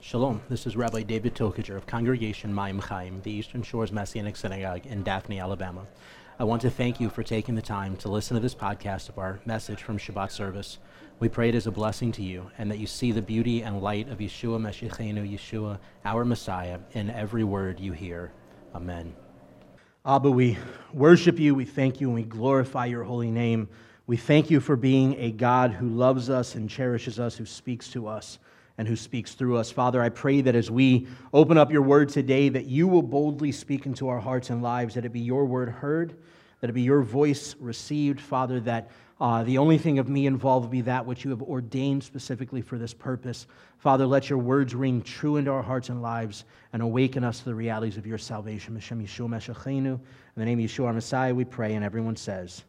Shalom, this is Rabbi David Tokajer of Congregation Maim Chaim, the Eastern Shores Messianic Synagogue in Daphne, Alabama. I want to thank you for taking the time to listen to this podcast of our message from Shabbat service. We pray it is a blessing to you and that you see the beauty and light of Yeshua Meshichenu, Yeshua, our Messiah, in every word you hear. Amen. Abba, we worship you, we thank you, and we glorify your holy name. We thank you for being a God who loves us and cherishes us, who speaks to us and who speaks through us. Father, I pray that as we open up your word today, that you will boldly speak into our hearts and lives, that it be your word heard, that it be your voice received, Father, that uh, the only thing of me involved be that which you have ordained specifically for this purpose. Father, let your words ring true into our hearts and lives and awaken us to the realities of your salvation. In the name of Yeshua, our Messiah, we pray, and everyone says,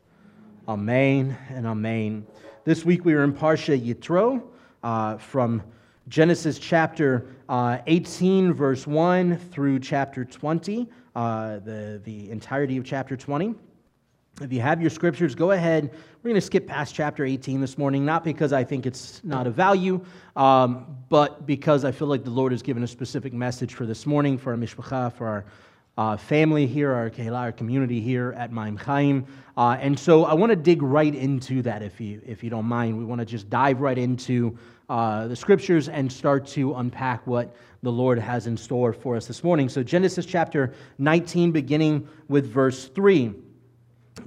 Amen and Amen. This week we are in Parsha Yitro uh, from Genesis chapter uh, 18, verse 1 through chapter 20, uh, the, the entirety of chapter 20. If you have your scriptures, go ahead. We're going to skip past chapter 18 this morning, not because I think it's not of value, um, but because I feel like the Lord has given a specific message for this morning, for our mishpacha, for our uh, family here, our Kehillah, our community here at Maim Chaim. Uh, and so I want to dig right into that if you, if you don't mind. We want to just dive right into uh, the scriptures and start to unpack what the Lord has in store for us this morning. So, Genesis chapter 19, beginning with verse 3.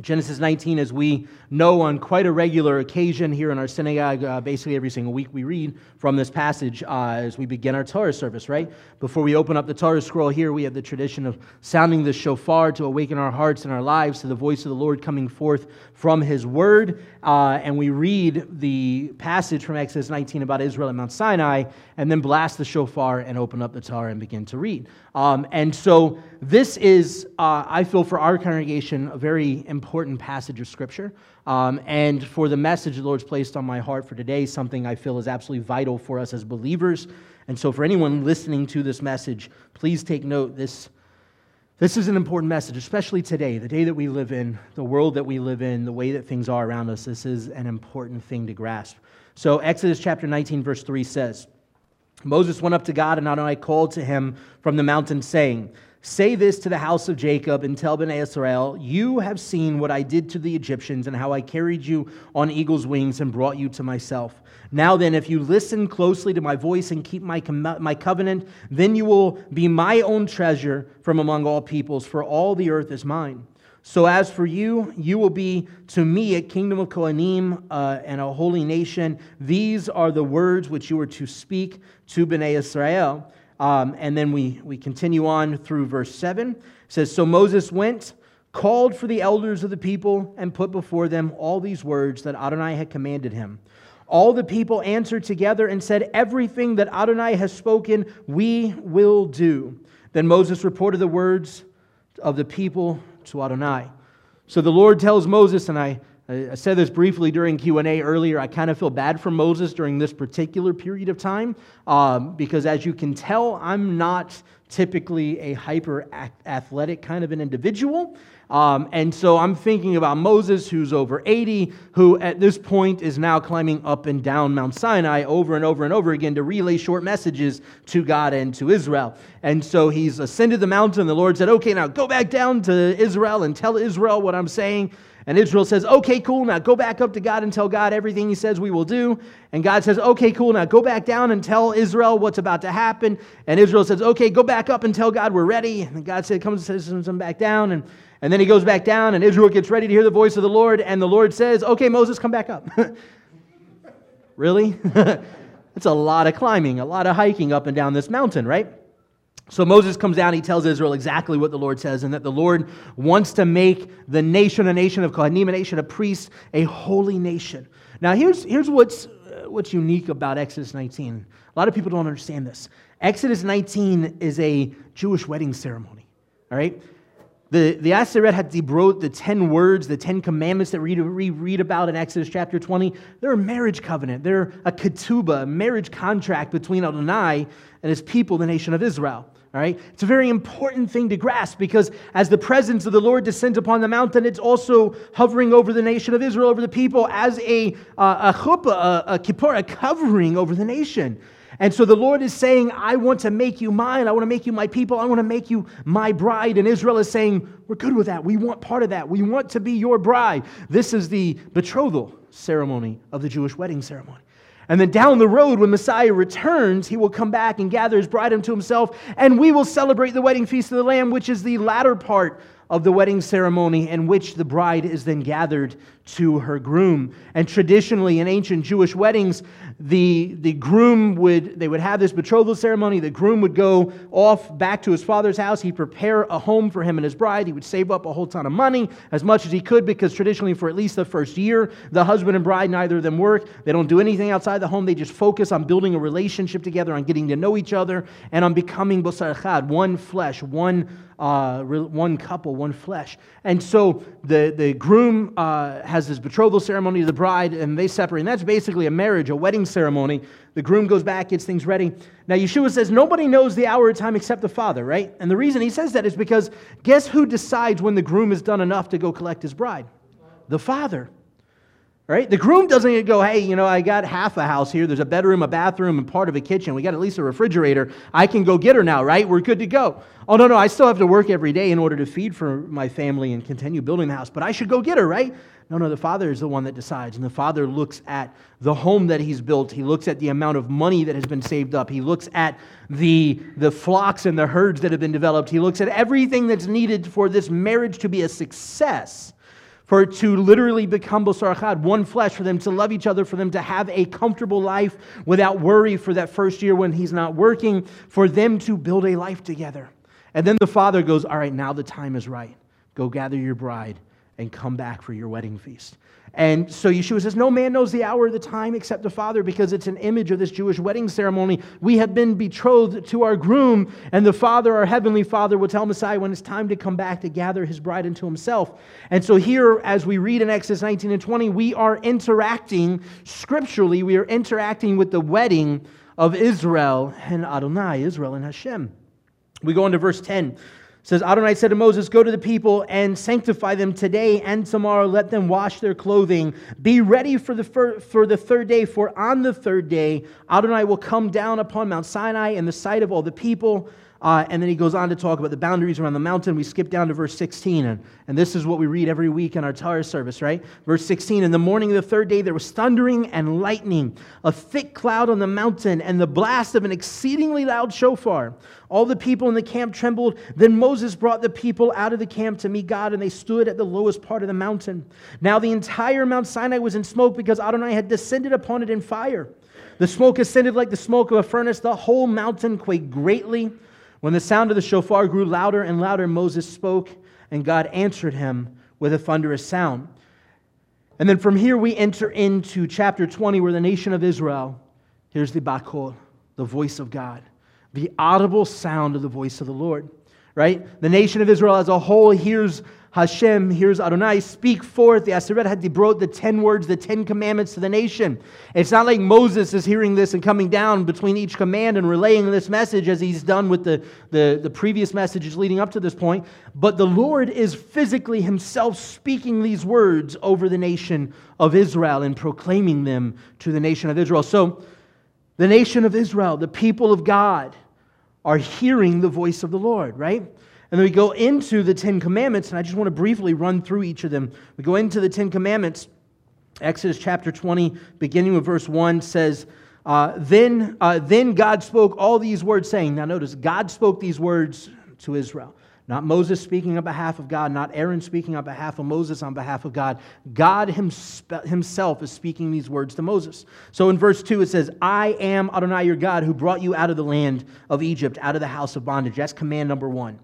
Genesis 19, as we know on quite a regular occasion here in our synagogue, uh, basically every single week we read from this passage uh, as we begin our Torah service, right? Before we open up the Torah scroll here, we have the tradition of sounding the shofar to awaken our hearts and our lives to the voice of the Lord coming forth from his word. Uh, and we read the passage from Exodus 19 about Israel at Mount Sinai, and then blast the shofar and open up the Torah and begin to read. Um, and so this is, uh, I feel, for our congregation, a very important passage of Scripture. Um, and for the message the Lord's placed on my heart for today, something I feel is absolutely vital for us as believers. And so, for anyone listening to this message, please take note. This, this is an important message, especially today, the day that we live in, the world that we live in, the way that things are around us. This is an important thing to grasp. So, Exodus chapter 19, verse 3 says Moses went up to God, and Adonai called to him from the mountain, saying, Say this to the house of Jacob and tell Bnei Israel, You have seen what I did to the Egyptians and how I carried you on eagle's wings and brought you to myself. Now then, if you listen closely to my voice and keep my, com- my covenant, then you will be my own treasure from among all peoples, for all the earth is mine. So as for you, you will be to me a kingdom of Kohanim uh, and a holy nation. These are the words which you are to speak to Bnei Israel. Um, and then we, we continue on through verse 7. It says, So Moses went, called for the elders of the people, and put before them all these words that Adonai had commanded him. All the people answered together and said, Everything that Adonai has spoken, we will do. Then Moses reported the words of the people to Adonai. So the Lord tells Moses, and I I said this briefly during Q&A earlier. I kind of feel bad for Moses during this particular period of time um, because, as you can tell, I'm not typically a hyper athletic kind of an individual. Um, and so I'm thinking about Moses, who's over 80, who at this point is now climbing up and down Mount Sinai over and over and over again to relay short messages to God and to Israel. And so he's ascended the mountain. The Lord said, Okay, now go back down to Israel and tell Israel what I'm saying. And Israel says, okay, cool, now go back up to God and tell God everything He says we will do. And God says, okay, cool, now go back down and tell Israel what's about to happen. And Israel says, okay, go back up and tell God we're ready. And God said, comes and says him back down. And, and then he goes back down, and Israel gets ready to hear the voice of the Lord. And the Lord says, okay, Moses, come back up. really? That's a lot of climbing, a lot of hiking up and down this mountain, right? So Moses comes down, he tells Israel exactly what the Lord says, and that the Lord wants to make the nation a nation of Kohanim, a nation of priests, a holy nation. Now, here's, here's what's, uh, what's unique about Exodus 19. A lot of people don't understand this. Exodus 19 is a Jewish wedding ceremony, all right? The, the Aseret HaDibrot, the 10 words, the 10 commandments that we read about in Exodus chapter 20, they're a marriage covenant. They're a ketubah, a marriage contract between Adonai and his people, the nation of Israel. All right? It's a very important thing to grasp because as the presence of the Lord descends upon the mountain, it's also hovering over the nation of Israel, over the people, as a, uh, a chuppah, a, a kippur, a covering over the nation. And so the Lord is saying, I want to make you mine. I want to make you my people. I want to make you my bride. And Israel is saying, We're good with that. We want part of that. We want to be your bride. This is the betrothal ceremony of the Jewish wedding ceremony. And then down the road, when Messiah returns, he will come back and gather his bride unto himself, and we will celebrate the wedding feast of the Lamb, which is the latter part of the wedding ceremony in which the bride is then gathered to her groom. And traditionally, in ancient Jewish weddings, the, the groom would, they would have this betrothal ceremony. The groom would go off back to his father's house. He'd prepare a home for him and his bride. He would save up a whole ton of money, as much as he could, because traditionally, for at least the first year, the husband and bride, neither of them work. They don't do anything outside the home. They just focus on building a relationship together, on getting to know each other, and on becoming bosar chad, one flesh, one uh, one couple, one flesh. And so the, the groom uh, has his betrothal ceremony to the bride, and they separate. And that's basically a marriage, a wedding ceremony. The groom goes back, gets things ready. Now, Yeshua says nobody knows the hour or time except the Father, right? And the reason he says that is because guess who decides when the groom has done enough to go collect his bride? The Father. Right? The groom doesn't go, hey, you know, I got half a house here. There's a bedroom, a bathroom, and part of a kitchen. We got at least a refrigerator. I can go get her now, right? We're good to go. Oh, no, no, I still have to work every day in order to feed for my family and continue building the house, but I should go get her, right? No, no, the father is the one that decides. And the father looks at the home that he's built. He looks at the amount of money that has been saved up. He looks at the, the flocks and the herds that have been developed. He looks at everything that's needed for this marriage to be a success for it to literally become Bosar one flesh, for them to love each other, for them to have a comfortable life without worry for that first year when he's not working, for them to build a life together. And then the father goes, All right, now the time is right. Go gather your bride and come back for your wedding feast. And so Yeshua says, No man knows the hour or the time except the Father, because it's an image of this Jewish wedding ceremony. We have been betrothed to our groom, and the Father, our heavenly Father, will tell Messiah when it's time to come back to gather his bride unto himself. And so here, as we read in Exodus 19 and 20, we are interacting scripturally, we are interacting with the wedding of Israel and Adonai, Israel and Hashem. We go into verse 10 says Adonai said to Moses, Go to the people and sanctify them today and tomorrow. Let them wash their clothing. Be ready for the, fir- for the third day, for on the third day Adonai will come down upon Mount Sinai in the sight of all the people. Uh, and then he goes on to talk about the boundaries around the mountain. We skip down to verse 16, and, and this is what we read every week in our Torah service, right? Verse 16 In the morning of the third day, there was thundering and lightning, a thick cloud on the mountain, and the blast of an exceedingly loud shofar. All the people in the camp trembled. Then Moses brought the people out of the camp to meet God, and they stood at the lowest part of the mountain. Now the entire Mount Sinai was in smoke because Adonai had descended upon it in fire. The smoke ascended like the smoke of a furnace. The whole mountain quaked greatly. When the sound of the shofar grew louder and louder, Moses spoke, and God answered him with a thunderous sound. And then from here, we enter into chapter 20, where the nation of Israel hears the bakol, the voice of God, the audible sound of the voice of the Lord, right? The nation of Israel as a whole hears Hashem, hears Adonai, speak forth the Aseret HaDibrot, the ten words, the ten commandments to the nation. It's not like Moses is hearing this and coming down between each command and relaying this message as he's done with the, the, the previous messages leading up to this point, but the Lord is physically himself speaking these words over the nation of Israel and proclaiming them to the nation of Israel. So, the nation of Israel, the people of God, are hearing the voice of the Lord, right? And then we go into the Ten Commandments, and I just want to briefly run through each of them. We go into the Ten Commandments. Exodus chapter 20, beginning with verse 1, says, uh, then, uh, then God spoke all these words, saying, Now notice, God spoke these words to Israel. Not Moses speaking on behalf of God, not Aaron speaking on behalf of Moses on behalf of God. God himself is speaking these words to Moses. So in verse 2, it says, I am Adonai your God who brought you out of the land of Egypt, out of the house of bondage. That's command number one.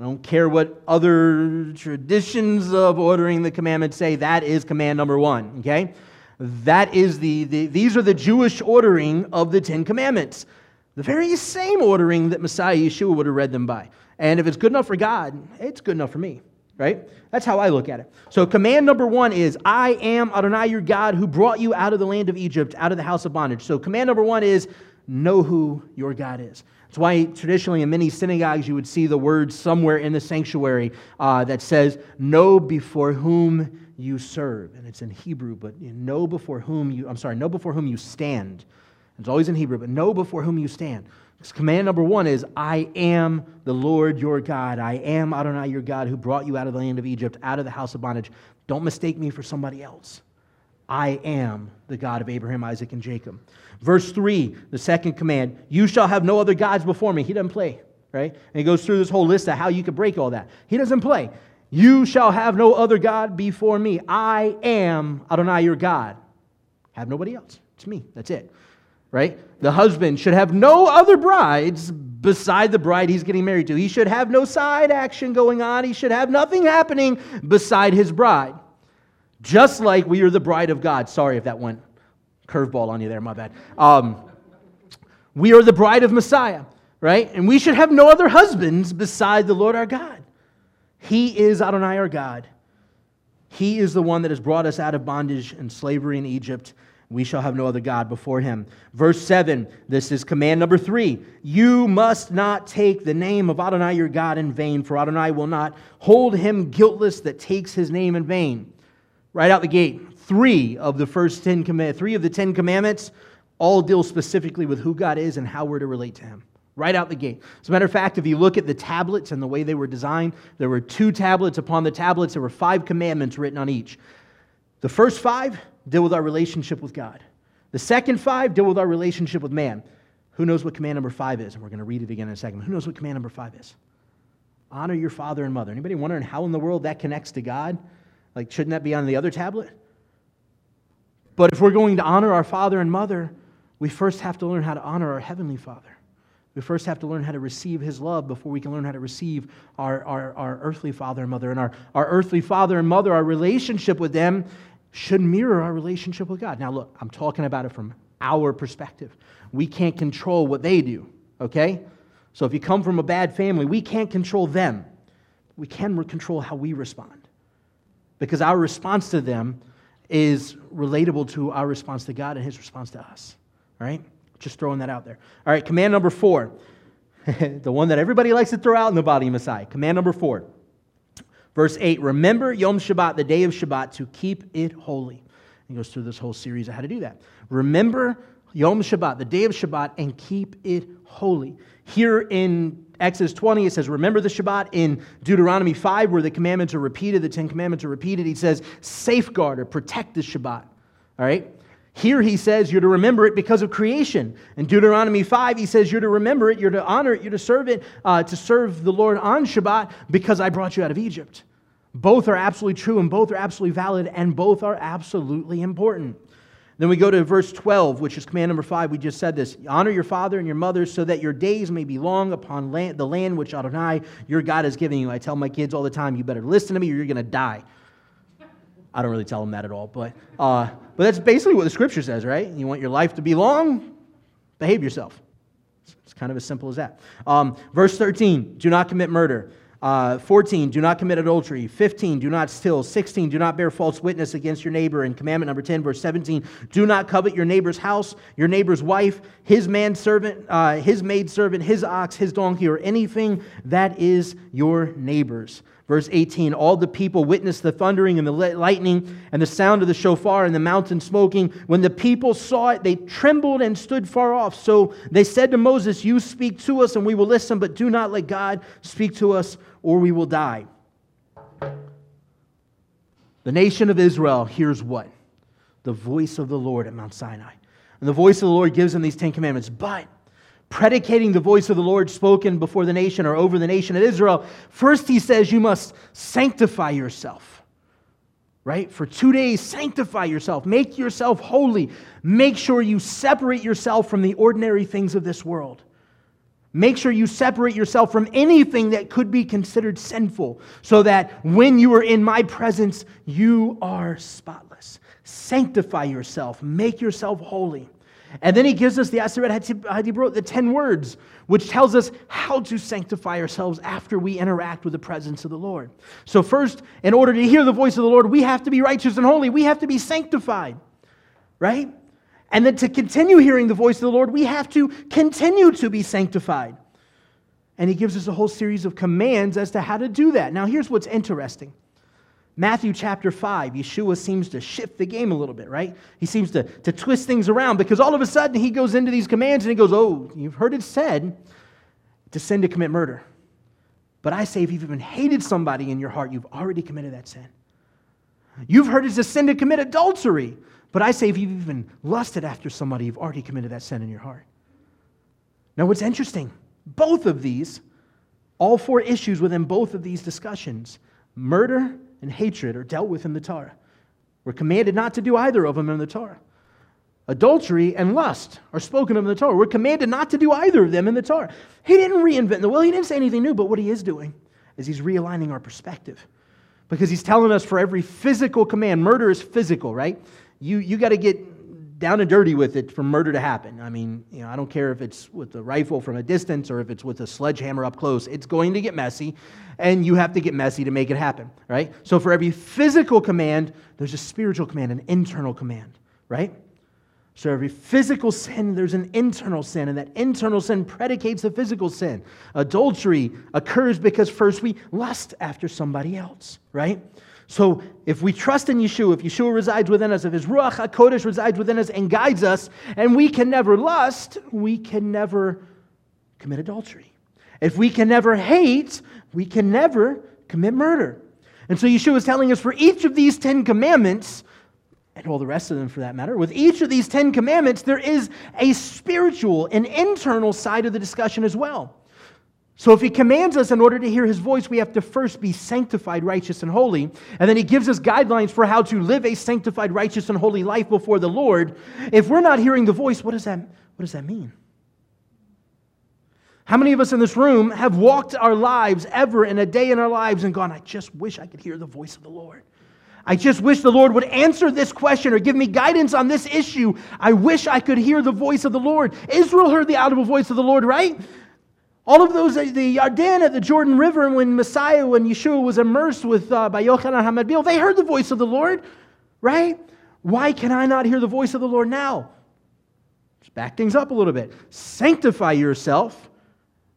I don't care what other traditions of ordering the commandments say, that is command number one, okay? That is the, the, these are the Jewish ordering of the Ten Commandments. The very same ordering that Messiah Yeshua would have read them by. And if it's good enough for God, it's good enough for me, right? That's how I look at it. So, command number one is I am Adonai your God who brought you out of the land of Egypt, out of the house of bondage. So, command number one is know who your God is. That's why traditionally in many synagogues you would see the word somewhere in the sanctuary uh, that says, Know before whom you serve. And it's in Hebrew, but know before whom you, I'm sorry, know before whom you stand. It's always in Hebrew, but know before whom you stand. Command number one is I am the Lord your God. I am Adonai your God who brought you out of the land of Egypt, out of the house of bondage. Don't mistake me for somebody else. I am the God of Abraham, Isaac, and Jacob. Verse 3, the second command, you shall have no other gods before me. He doesn't play, right? And he goes through this whole list of how you could break all that. He doesn't play. You shall have no other God before me. I am Adonai your God. Have nobody else. It's me. That's it. Right? The husband should have no other brides beside the bride he's getting married to. He should have no side action going on. He should have nothing happening beside his bride. Just like we are the bride of God. Sorry if that went curveball on you there, my bad. Um, we are the bride of Messiah, right? And we should have no other husbands beside the Lord our God. He is Adonai our God. He is the one that has brought us out of bondage and slavery in Egypt. We shall have no other God before him. Verse 7, this is command number three. You must not take the name of Adonai your God in vain, for Adonai will not hold him guiltless that takes his name in vain. Right out the gate, three of the first ten command, three of the ten commandments all deal specifically with who God is and how we're to relate to him. Right out the gate. As a matter of fact, if you look at the tablets and the way they were designed, there were two tablets. Upon the tablets, there were five commandments written on each. The first five deal with our relationship with God. The second five deal with our relationship with man. Who knows what command number five is? And we're going to read it again in a second. Who knows what command number five is? Honor your father and mother. Anybody wondering how in the world that connects to God? Like, shouldn't that be on the other tablet? But if we're going to honor our father and mother, we first have to learn how to honor our heavenly father. We first have to learn how to receive his love before we can learn how to receive our, our, our earthly father and mother. And our, our earthly father and mother, our relationship with them should mirror our relationship with God. Now, look, I'm talking about it from our perspective. We can't control what they do, okay? So if you come from a bad family, we can't control them. We can control how we respond because our response to them is relatable to our response to God and his response to us, all right? Just throwing that out there. All right, command number four, the one that everybody likes to throw out in the body of Messiah. Command number four. Verse 8 Remember Yom Shabbat, the day of Shabbat, to keep it holy. He goes through this whole series of how to do that. Remember Yom Shabbat, the day of Shabbat, and keep it holy. Here in Exodus 20, it says, Remember the Shabbat. In Deuteronomy 5, where the commandments are repeated, the Ten Commandments are repeated, he says, Safeguard or protect the Shabbat. All right? Here he says you're to remember it because of creation. In Deuteronomy 5, he says you're to remember it, you're to honor it, you're to serve it, uh, to serve the Lord on Shabbat because I brought you out of Egypt. Both are absolutely true and both are absolutely valid and both are absolutely important. Then we go to verse 12, which is command number 5. We just said this Honor your father and your mother so that your days may be long upon land, the land which Adonai, your God, is giving you. I tell my kids all the time, you better listen to me or you're going to die. I don't really tell them that at all, but, uh, but that's basically what the scripture says, right? You want your life to be long? Behave yourself. It's kind of as simple as that. Um, verse 13 do not commit murder. Uh, 14, do not commit adultery. 15, do not steal. 16, do not bear false witness against your neighbor. And commandment number 10, verse 17, do not covet your neighbor's house, your neighbor's wife, his manservant, uh, his maidservant, his ox, his donkey, or anything that is your neighbor's. Verse 18 All the people witnessed the thundering and the lightning and the sound of the shofar and the mountain smoking. When the people saw it, they trembled and stood far off. So they said to Moses, You speak to us and we will listen, but do not let God speak to us or we will die. The nation of Israel hears what? The voice of the Lord at Mount Sinai. And the voice of the Lord gives them these Ten Commandments. But predicating the voice of the Lord spoken before the nation or over the nation of Israel, first he says, You must sanctify yourself. Right? For two days, sanctify yourself. Make yourself holy. Make sure you separate yourself from the ordinary things of this world. Make sure you separate yourself from anything that could be considered sinful, so that when you are in my presence, you are spotless. Sanctify yourself, make yourself holy. And then he gives us the Aseret Hadibrot, the 10 words, which tells us how to sanctify ourselves after we interact with the presence of the Lord. So, first, in order to hear the voice of the Lord, we have to be righteous and holy. We have to be sanctified, right? And then to continue hearing the voice of the Lord, we have to continue to be sanctified. And he gives us a whole series of commands as to how to do that. Now, here's what's interesting Matthew chapter 5, Yeshua seems to shift the game a little bit, right? He seems to, to twist things around because all of a sudden he goes into these commands and he goes, Oh, you've heard it said to sin to commit murder. But I say, if you've even hated somebody in your heart, you've already committed that sin. You've heard it's a sin to commit adultery. But I say, if you've even lusted after somebody, you've already committed that sin in your heart. Now, what's interesting, both of these, all four issues within both of these discussions, murder and hatred, are dealt with in the Torah. We're commanded not to do either of them in the Torah. Adultery and lust are spoken of in the Torah. We're commanded not to do either of them in the Torah. He didn't reinvent the wheel, he didn't say anything new, but what he is doing is he's realigning our perspective. Because he's telling us for every physical command, murder is physical, right? you, you got to get down and dirty with it for murder to happen. I mean, you know, I don't care if it's with a rifle from a distance or if it's with a sledgehammer up close. It's going to get messy, and you have to get messy to make it happen, right? So for every physical command, there's a spiritual command, an internal command, right? So every physical sin, there's an internal sin, and that internal sin predicates the physical sin. Adultery occurs because first we lust after somebody else, right? So if we trust in Yeshua, if Yeshua resides within us, if his Ruach HaKodesh resides within us and guides us, and we can never lust, we can never commit adultery. If we can never hate, we can never commit murder. And so Yeshua is telling us for each of these Ten Commandments, and all the rest of them for that matter, with each of these Ten Commandments, there is a spiritual, an internal side of the discussion as well. So, if he commands us in order to hear his voice, we have to first be sanctified, righteous, and holy. And then he gives us guidelines for how to live a sanctified, righteous, and holy life before the Lord. If we're not hearing the voice, what does that, what does that mean? How many of us in this room have walked our lives ever in a day in our lives and gone, I just wish I could hear the voice of the Lord? I just wish the Lord would answer this question or give me guidance on this issue. I wish I could hear the voice of the Lord. Israel heard the audible voice of the Lord, right? All of those, the Yarden at the Jordan River, when Messiah, when Yeshua was immersed with uh, by Yochanan HaMatbil, they heard the voice of the Lord, right? Why can I not hear the voice of the Lord now? Just back things up a little bit. Sanctify yourself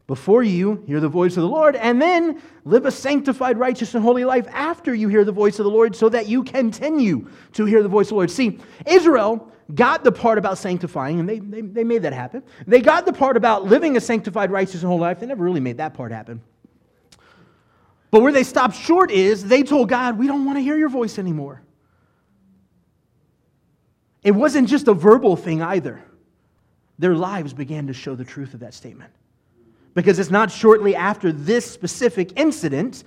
before you hear the voice of the Lord, and then live a sanctified, righteous, and holy life after you hear the voice of the Lord so that you continue to hear the voice of the Lord. See, Israel got the part about sanctifying, and they, they, they made that happen. They got the part about living a sanctified, righteous, and holy life. They never really made that part happen. But where they stopped short is they told God, We don't want to hear your voice anymore. It wasn't just a verbal thing either. Their lives began to show the truth of that statement. Because it's not shortly after this specific incident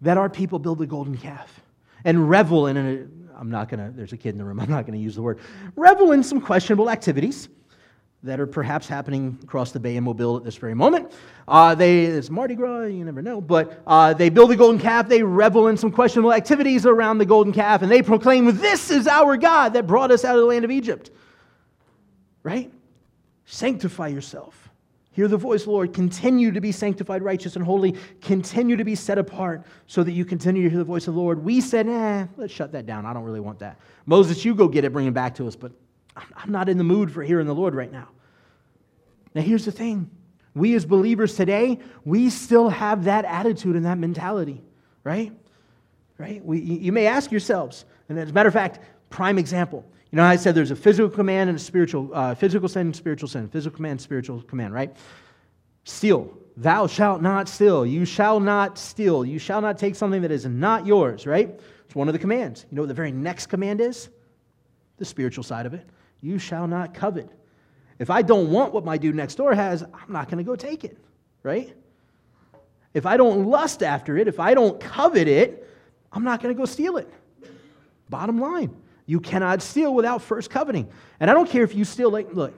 that our people build the golden calf and revel in a I'm not going to, there's a kid in the room, I'm not going to use the word, revel in some questionable activities that are perhaps happening across the Bay in Mobile at this very moment. Uh, they, it's Mardi Gras, you never know, but uh, they build the golden calf, they revel in some questionable activities around the golden calf, and they proclaim, This is our God that brought us out of the land of Egypt. Right? Sanctify yourself. Hear the voice, Lord. Continue to be sanctified, righteous, and holy. Continue to be set apart so that you continue to hear the voice of the Lord. We said, eh, let's shut that down. I don't really want that. Moses, you go get it, bring it back to us, but I'm not in the mood for hearing the Lord right now. Now, here's the thing we as believers today, we still have that attitude and that mentality, right? Right? We, you may ask yourselves, and as a matter of fact, prime example. You know, I said there's a physical command and a spiritual, uh, physical sin and spiritual sin. Physical command, spiritual command, right? Steal. Thou shalt not steal. You shall not steal. You shall not take something that is not yours, right? It's one of the commands. You know what the very next command is? The spiritual side of it. You shall not covet. If I don't want what my dude next door has, I'm not going to go take it, right? If I don't lust after it, if I don't covet it, I'm not going to go steal it. Bottom line. You cannot steal without first coveting. And I don't care if you steal, like, look,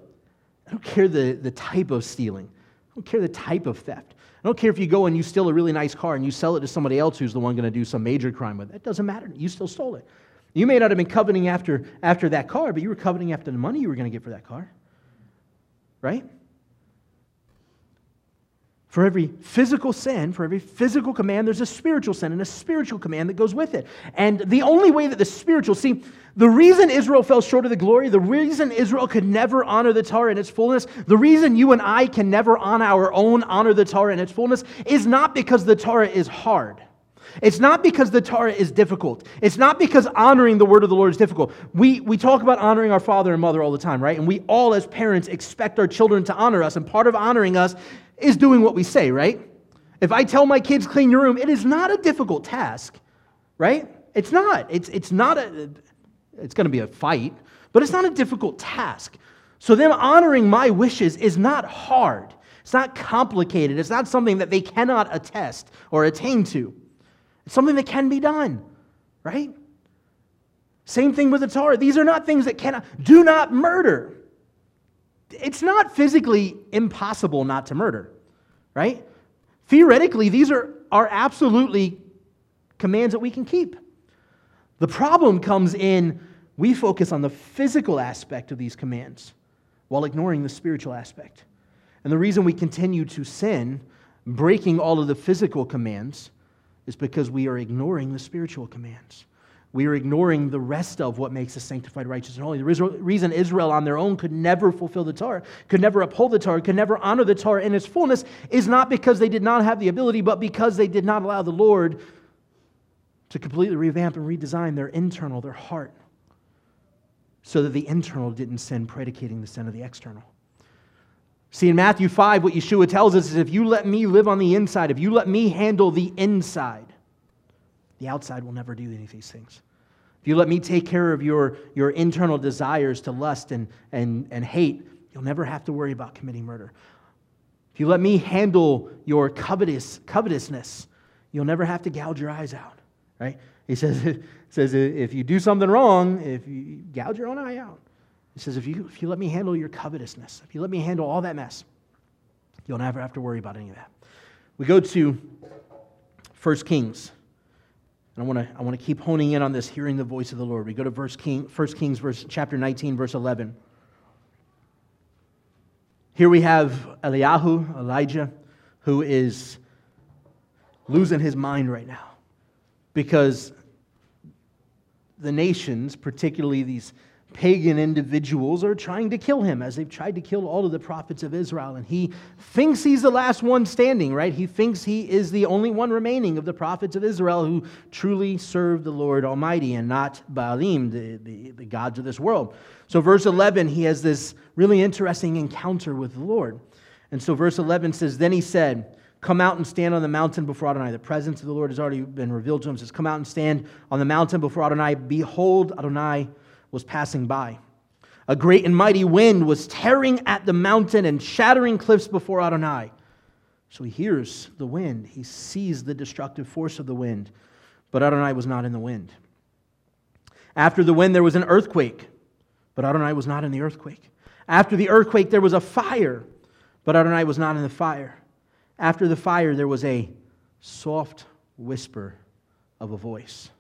I don't care the, the type of stealing. I don't care the type of theft. I don't care if you go and you steal a really nice car and you sell it to somebody else who's the one going to do some major crime with it. It doesn't matter. You still stole it. You may not have been coveting after, after that car, but you were coveting after the money you were going to get for that car. Right? For every physical sin, for every physical command, there's a spiritual sin and a spiritual command that goes with it. And the only way that the spiritual, see, the reason Israel fell short of the glory, the reason Israel could never honor the Torah in its fullness, the reason you and I can never on our own honor the Torah in its fullness is not because the Torah is hard. It's not because the Torah is difficult. It's not because honoring the word of the Lord is difficult. We, we talk about honoring our father and mother all the time, right? And we all, as parents, expect our children to honor us. And part of honoring us is doing what we say, right? If I tell my kids clean your room, it is not a difficult task, right? It's not. It's, it's not a, it's going to be a fight, but it's not a difficult task. So them honoring my wishes is not hard. It's not complicated. It's not something that they cannot attest or attain to. It's something that can be done, right? Same thing with the Torah. These are not things that cannot, do not murder. It's not physically impossible not to murder, right? Theoretically, these are, are absolutely commands that we can keep. The problem comes in we focus on the physical aspect of these commands while ignoring the spiritual aspect. And the reason we continue to sin, breaking all of the physical commands, is because we are ignoring the spiritual commands. We are ignoring the rest of what makes us sanctified, righteous, and holy. The reason Israel on their own could never fulfill the Torah, could never uphold the Torah, could never honor the Torah in its fullness is not because they did not have the ability, but because they did not allow the Lord to completely revamp and redesign their internal, their heart, so that the internal didn't sin, predicating the sin of the external. See, in Matthew 5, what Yeshua tells us is if you let me live on the inside, if you let me handle the inside, the outside will never do any of these things. If you let me take care of your, your internal desires to lust and, and, and hate, you'll never have to worry about committing murder. If you let me handle your covetous, covetousness, you'll never have to gouge your eyes out, right? He says, says if you do something wrong, if you gouge your own eye out, he says, if you, if you let me handle your covetousness, if you let me handle all that mess, you'll never have to worry about any of that. We go to 1 Kings. And I want to I want to keep honing in on this, hearing the voice of the Lord. We go to verse King, 1 Kings verse, chapter 19, verse 11. Here we have Eliyahu, Elijah, who is losing his mind right now because the nations, particularly these pagan individuals are trying to kill him as they've tried to kill all of the prophets of Israel. And he thinks he's the last one standing, right? He thinks he is the only one remaining of the prophets of Israel who truly serve the Lord Almighty and not Baalim, the, the, the gods of this world. So, verse 11, he has this really interesting encounter with the Lord. And so, verse 11 says, Then he said, Come out and stand on the mountain before Adonai. The presence of the Lord has already been revealed to him. It says, Come out and stand on the mountain before Adonai. Behold, Adonai was passing by. A great and mighty wind was tearing at the mountain and shattering cliffs before Adonai. So he hears the wind. He sees the destructive force of the wind, but Adonai was not in the wind. After the wind, there was an earthquake, but Adonai was not in the earthquake. After the earthquake, there was a fire, but Adonai was not in the fire. After the fire, there was a soft whisper of a voice.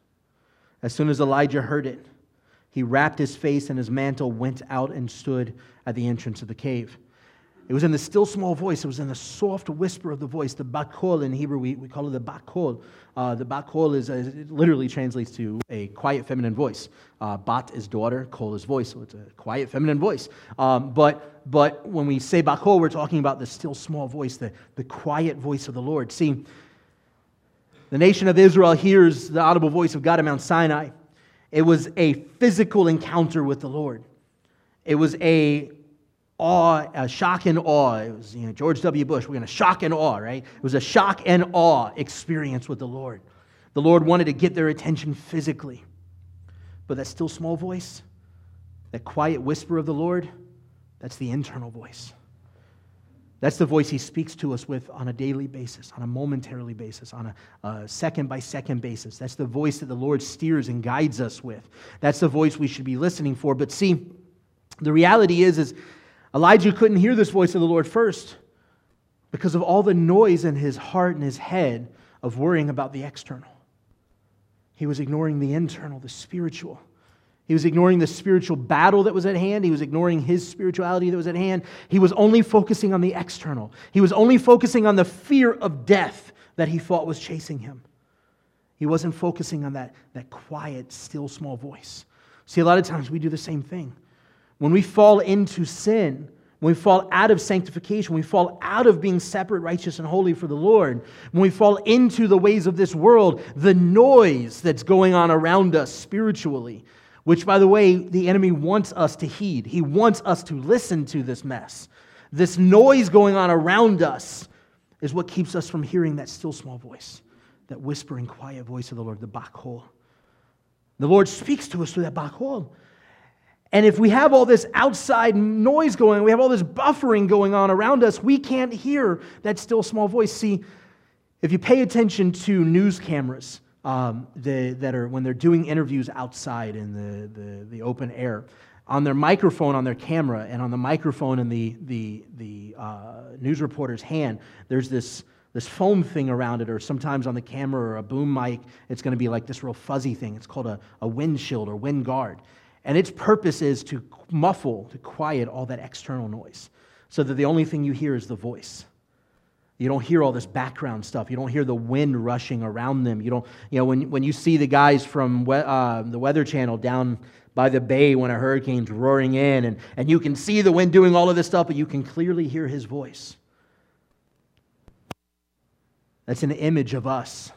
As soon as Elijah heard it, he wrapped his face in his mantle, went out, and stood at the entrance of the cave. It was in the still small voice. It was in the soft whisper of the voice, the bakol in Hebrew. We, we call it the bakol. Uh, the bakol is, it literally translates to a quiet feminine voice. Uh, bat is daughter, kol is voice, so it's a quiet feminine voice. Um, but, but when we say bakol, we're talking about the still small voice, the, the quiet voice of the Lord. See, the nation of Israel hears the audible voice of God at Mount Sinai. It was a physical encounter with the Lord. It was a awe, a shock and awe. It was you know, George W. Bush. We're going to shock and awe, right? It was a shock and awe experience with the Lord. The Lord wanted to get their attention physically. But that still small voice, that quiet whisper of the Lord, that's the internal voice. That's the voice he speaks to us with on a daily basis, on a momentarily basis, on a, second by second basis. That's the voice that the Lord steers and guides us with. That's the voice we should be listening for. But see, the reality is, is Elijah couldn't hear this voice of the Lord first because of all the noise in his heart and his head of worrying about the external. He was ignoring the internal, the spiritual. He was ignoring the spiritual battle that was at hand. He was ignoring his spirituality that was at hand. He was only focusing on the external. He was only focusing on the fear of death that he thought was chasing him. He wasn't focusing on that, that quiet, still, small voice. See, a lot of times we do the same thing. When we fall into sin, when we fall out of sanctification, when we fall out of being separate, righteous, and holy for the Lord, when we fall into the ways of this world, the noise that's going on around us spiritually, which, by the way, the enemy wants us to heed. He wants us to listen to this mess. This noise going on around us is what keeps us from hearing that still small voice, that whispering, quiet voice of the Lord, the Bachol. The Lord speaks to us through that Bachol. And if we have all this outside noise going, we have all this buffering going on around us, we can't hear that still small voice. See, if you pay attention to news cameras, um, the, that are when they're doing interviews outside in the, the, the, open air on their microphone on their camera and on the microphone in the, the, the uh, news reporter's hand there's this, this foam thing around it or sometimes on the camera or a boom mic it's going to be like this real fuzzy thing. It's called a, a windshield or wind guard. And its purpose is to muffle to quiet all that external noise so that the only thing you hear is the voice you don't hear all this background stuff. You don't hear the wind rushing around them. You don't, you know, when, when you see the guys from uh, the Weather Channel down by the bay when a hurricane's roaring in, and, and you can see the wind doing all of this stuff, but you can clearly hear his voice. That's an image of us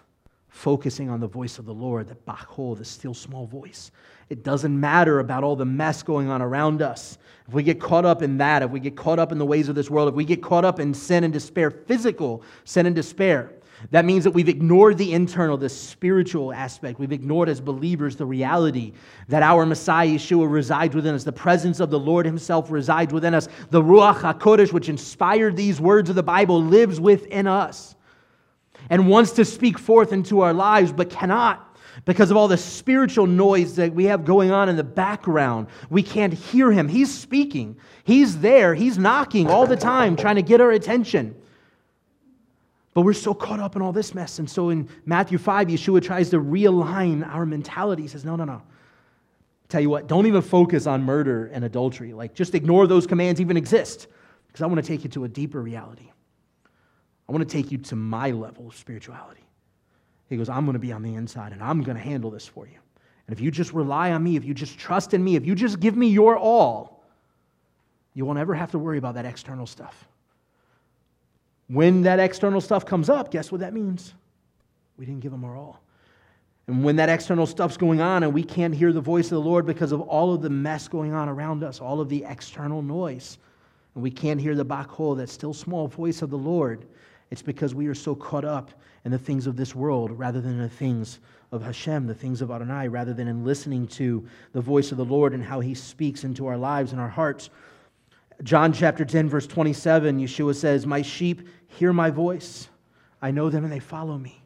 focusing on the voice of the Lord, that Bachol, the still small voice. It doesn't matter about all the mess going on around us. If we get caught up in that, if we get caught up in the ways of this world, if we get caught up in sin and despair, physical sin and despair, that means that we've ignored the internal, the spiritual aspect. We've ignored as believers the reality that our Messiah Yeshua resides within us. The presence of the Lord Himself resides within us. The Ruach HaKodesh, which inspired these words of the Bible, lives within us and wants to speak forth into our lives, but cannot because of all the spiritual noise that we have going on in the background. We can't hear him. He's speaking, he's there, he's knocking all the time, trying to get our attention. But we're so caught up in all this mess. And so in Matthew 5, Yeshua tries to realign our mentality. He says, No, no, no. Tell you what, don't even focus on murder and adultery. Like, just ignore those commands even exist. Because I want to take you to a deeper reality. I want to take you to my level of spirituality. He goes, I'm going to be on the inside and I'm going to handle this for you. And if you just rely on me, if you just trust in me, if you just give me your all, you won't ever have to worry about that external stuff. When that external stuff comes up, guess what that means? We didn't give him our all. And when that external stuff's going on and we can't hear the voice of the Lord because of all of the mess going on around us, all of the external noise, and we can't hear the Bachol, that still small voice of the Lord, it's because we are so caught up in the things of this world rather than the things of Hashem, the things of Adonai, rather than in listening to the voice of the Lord and how he speaks into our lives and our hearts. John chapter 10, verse 27, Yeshua says, My sheep hear my voice. I know them and they follow me.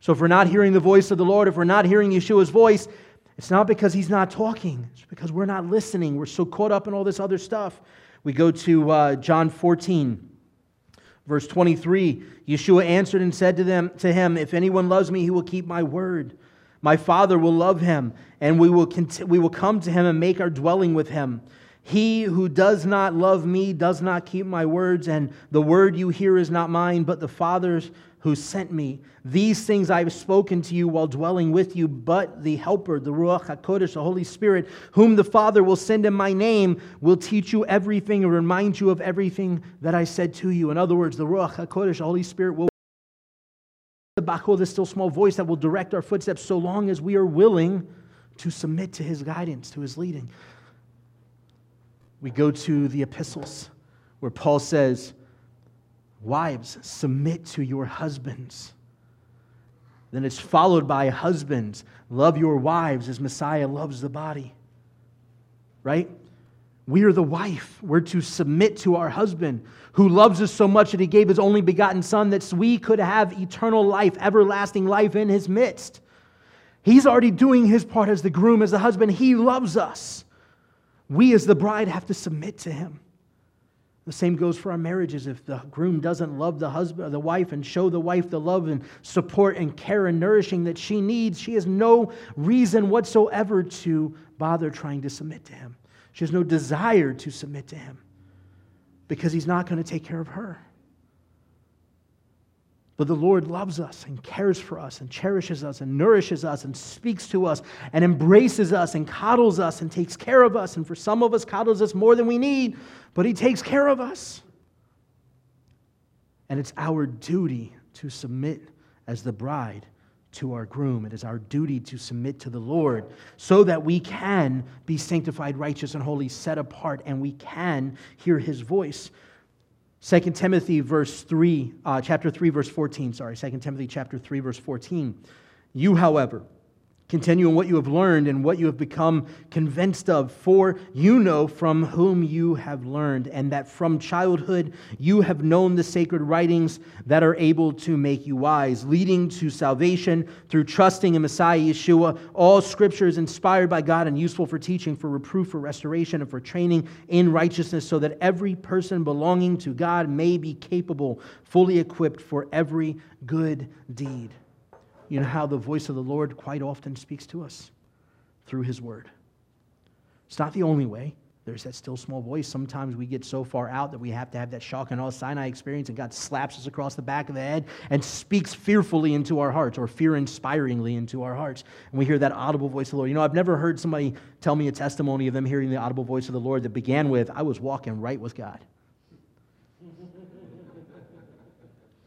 So if we're not hearing the voice of the Lord, if we're not hearing Yeshua's voice, it's not because he's not talking, it's because we're not listening. We're so caught up in all this other stuff. We go to uh, John 14. Verse 23 Yeshua answered and said to them to him, If anyone loves me, he will keep my word. My Father will love him, and we will, we will come to him and make our dwelling with him. He who does not love me does not keep my words, and the word you hear is not mine, but the Father's who sent me. These things I have spoken to you while dwelling with you, but the Helper, the Ruach HaKodesh, the Holy Spirit, whom the Father will send in my name, will teach you everything and remind you of everything that I said to you. In other words, the Ruach HaKodesh, the Holy Spirit, will the Bachol, the still small voice that will direct our footsteps so long as we are willing to submit to his guidance, to his leading. We go to the epistles where Paul says, Wives, submit to your husbands. Then it's followed by husbands, love your wives as Messiah loves the body. Right? We are the wife. We're to submit to our husband who loves us so much that he gave his only begotten son that we could have eternal life, everlasting life in his midst. He's already doing his part as the groom, as the husband. He loves us. We, as the bride, have to submit to him. The same goes for our marriages. If the groom doesn't love the husband, the wife, and show the wife the love and support and care and nourishing that she needs, she has no reason whatsoever to bother trying to submit to him. She has no desire to submit to him because he's not going to take care of her. But the Lord loves us and cares for us and cherishes us and nourishes us and speaks to us and embraces us and coddles us and takes care of us. And for some of us, coddles us more than we need, but He takes care of us. And it's our duty to submit as the bride to our groom. It is our duty to submit to the Lord so that we can be sanctified, righteous, and holy, set apart, and we can hear his voice. 2 Timothy verse 3, uh, chapter 3, verse 14, sorry, 2 Timothy chapter 3, verse 14. You, however, Continue in what you have learned and what you have become convinced of, for you know from whom you have learned, and that from childhood you have known the sacred writings that are able to make you wise, leading to salvation through trusting in Messiah Yeshua. All scripture is inspired by God and useful for teaching, for reproof, for restoration, and for training in righteousness, so that every person belonging to God may be capable, fully equipped for every good deed. You know how the voice of the Lord quite often speaks to us? Through his word. It's not the only way. There's that still small voice. Sometimes we get so far out that we have to have that shock and awe Sinai experience, and God slaps us across the back of the head and speaks fearfully into our hearts or fear inspiringly into our hearts. And we hear that audible voice of the Lord. You know, I've never heard somebody tell me a testimony of them hearing the audible voice of the Lord that began with, I was walking right with God.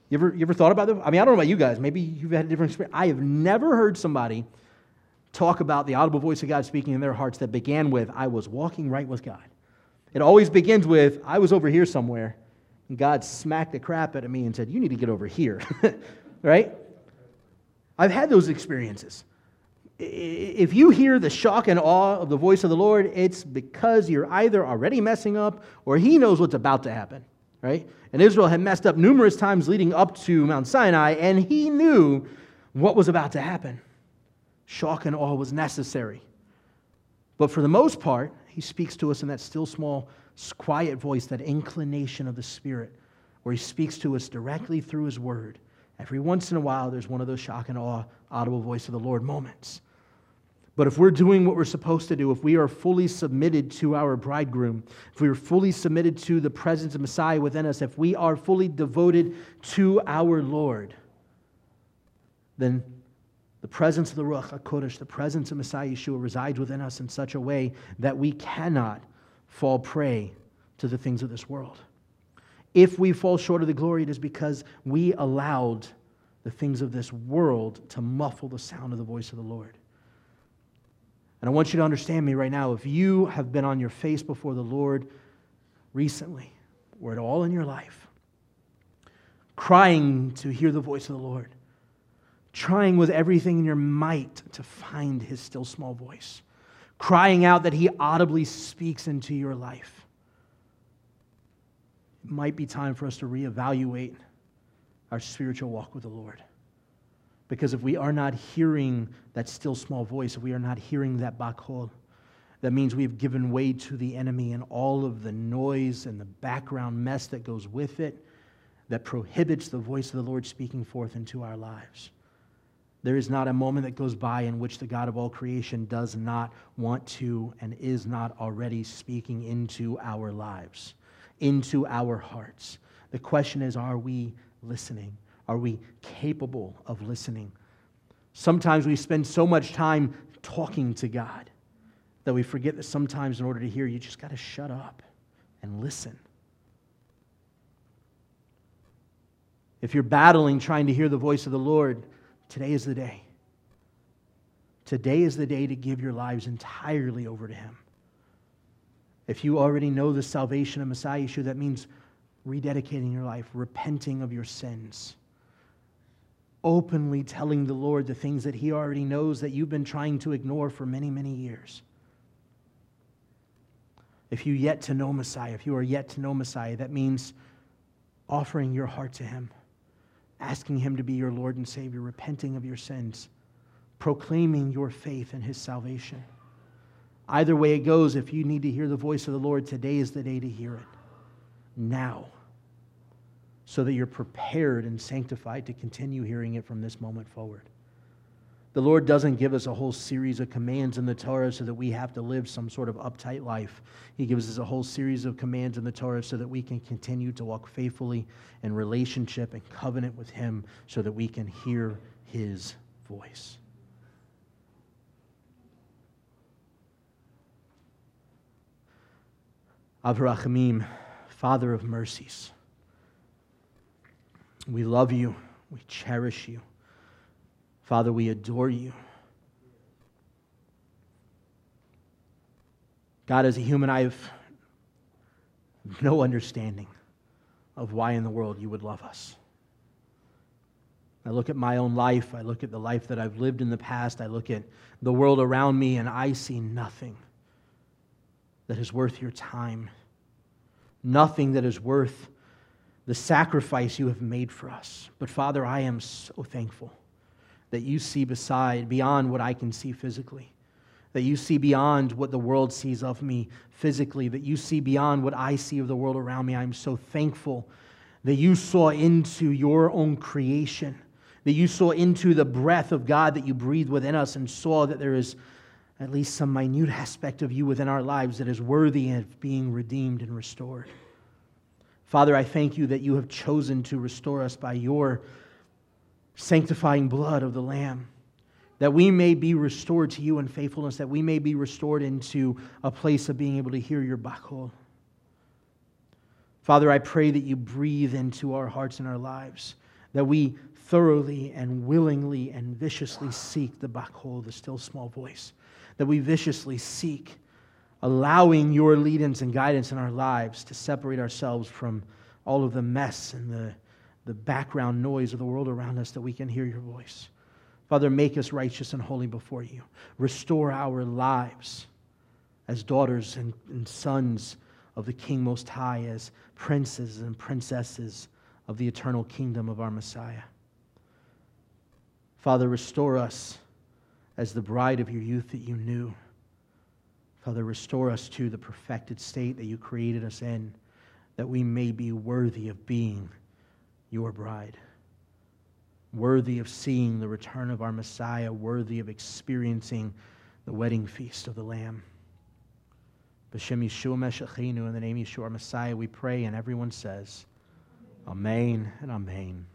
You ever, you ever thought about that? I mean, I don't know about you guys. Maybe you've had a different experience. I have never heard somebody talk about the audible voice of God speaking in their hearts that began with, I was walking right with God. It always begins with, I was over here somewhere, and God smacked the crap out of me and said, You need to get over here. right? I've had those experiences. If you hear the shock and awe of the voice of the Lord, it's because you're either already messing up or He knows what's about to happen right? And Israel had messed up numerous times leading up to Mount Sinai, and he knew what was about to happen. Shock and awe was necessary. But for the most part, he speaks to us in that still small, quiet voice, that inclination of the Spirit, where he speaks to us directly through his word. Every once in a while, there's one of those shock and awe, audible voice of the Lord moments. But if we're doing what we're supposed to do, if we are fully submitted to our bridegroom, if we are fully submitted to the presence of Messiah within us, if we are fully devoted to our Lord, then the presence of the Ruach HaKodesh, the presence of Messiah Yeshua resides within us in such a way that we cannot fall prey to the things of this world. If we fall short of the glory, it is because we allowed the things of this world to muffle the sound of the voice of the Lord. And I want you to understand me right now. If you have been on your face before the Lord recently, or at all in your life, crying to hear the voice of the Lord, trying with everything in your might to find his still small voice, crying out that he audibly speaks into your life, it might be time for us to reevaluate our spiritual walk with the Lord. Because if we are not hearing that still small voice, if we are not hearing that bakol, that means we've given way to the enemy and all of the noise and the background mess that goes with it that prohibits the voice of the Lord speaking forth into our lives. There is not a moment that goes by in which the God of all creation does not want to and is not already speaking into our lives, into our hearts. The question is are we listening? Are we capable of listening? Sometimes we spend so much time talking to God that we forget that sometimes, in order to hear, you just got to shut up and listen. If you're battling trying to hear the voice of the Lord, today is the day. Today is the day to give your lives entirely over to Him. If you already know the salvation of Messiah Yeshua, that means rededicating your life, repenting of your sins openly telling the Lord the things that He already knows that you've been trying to ignore for many, many years. If you yet to know Messiah, if you are yet to know Messiah, that means offering your heart to Him, asking Him to be your Lord and Savior, repenting of your sins, proclaiming your faith in His salvation. Either way it goes, if you need to hear the voice of the Lord, today is the day to hear it. Now so that you're prepared and sanctified to continue hearing it from this moment forward. The Lord doesn't give us a whole series of commands in the Torah so that we have to live some sort of uptight life. He gives us a whole series of commands in the Torah so that we can continue to walk faithfully in relationship and covenant with Him so that we can hear His voice. Avraham, Father of mercies, we love you, we cherish you. Father, we adore you. God, as a human, I have no understanding of why in the world you would love us. I look at my own life, I look at the life that I've lived in the past, I look at the world around me, and I see nothing that is worth your time, nothing that is worth the sacrifice you have made for us. But Father, I am so thankful that you see beside, beyond what I can see physically, that you see beyond what the world sees of me physically, that you see beyond what I see of the world around me. I'm so thankful that you saw into your own creation, that you saw into the breath of God that you breathed within us and saw that there is at least some minute aspect of you within our lives that is worthy of being redeemed and restored. Father, I thank you that you have chosen to restore us by your sanctifying blood of the Lamb, that we may be restored to you in faithfulness, that we may be restored into a place of being able to hear your bakol. Father, I pray that you breathe into our hearts and our lives, that we thoroughly and willingly and viciously seek the bakol, the still small voice, that we viciously seek allowing your leadance and guidance in our lives to separate ourselves from all of the mess and the the background noise of the world around us that we can hear your voice. Father, make us righteous and holy before you. Restore our lives as daughters and, and, sons of the King Most High, as princes and princesses of the eternal kingdom of our Messiah. Father, restore us as the bride of your youth that you knew. Father, restore us to the perfected state that you created us in, that we may be worthy of being your bride, worthy of seeing the return of our Messiah, worthy of experiencing the wedding feast of the Lamb. B'Shem Yeshua Meshicheinu, in the name of Yeshua Messiah, we pray, and everyone says, Amen and Amen.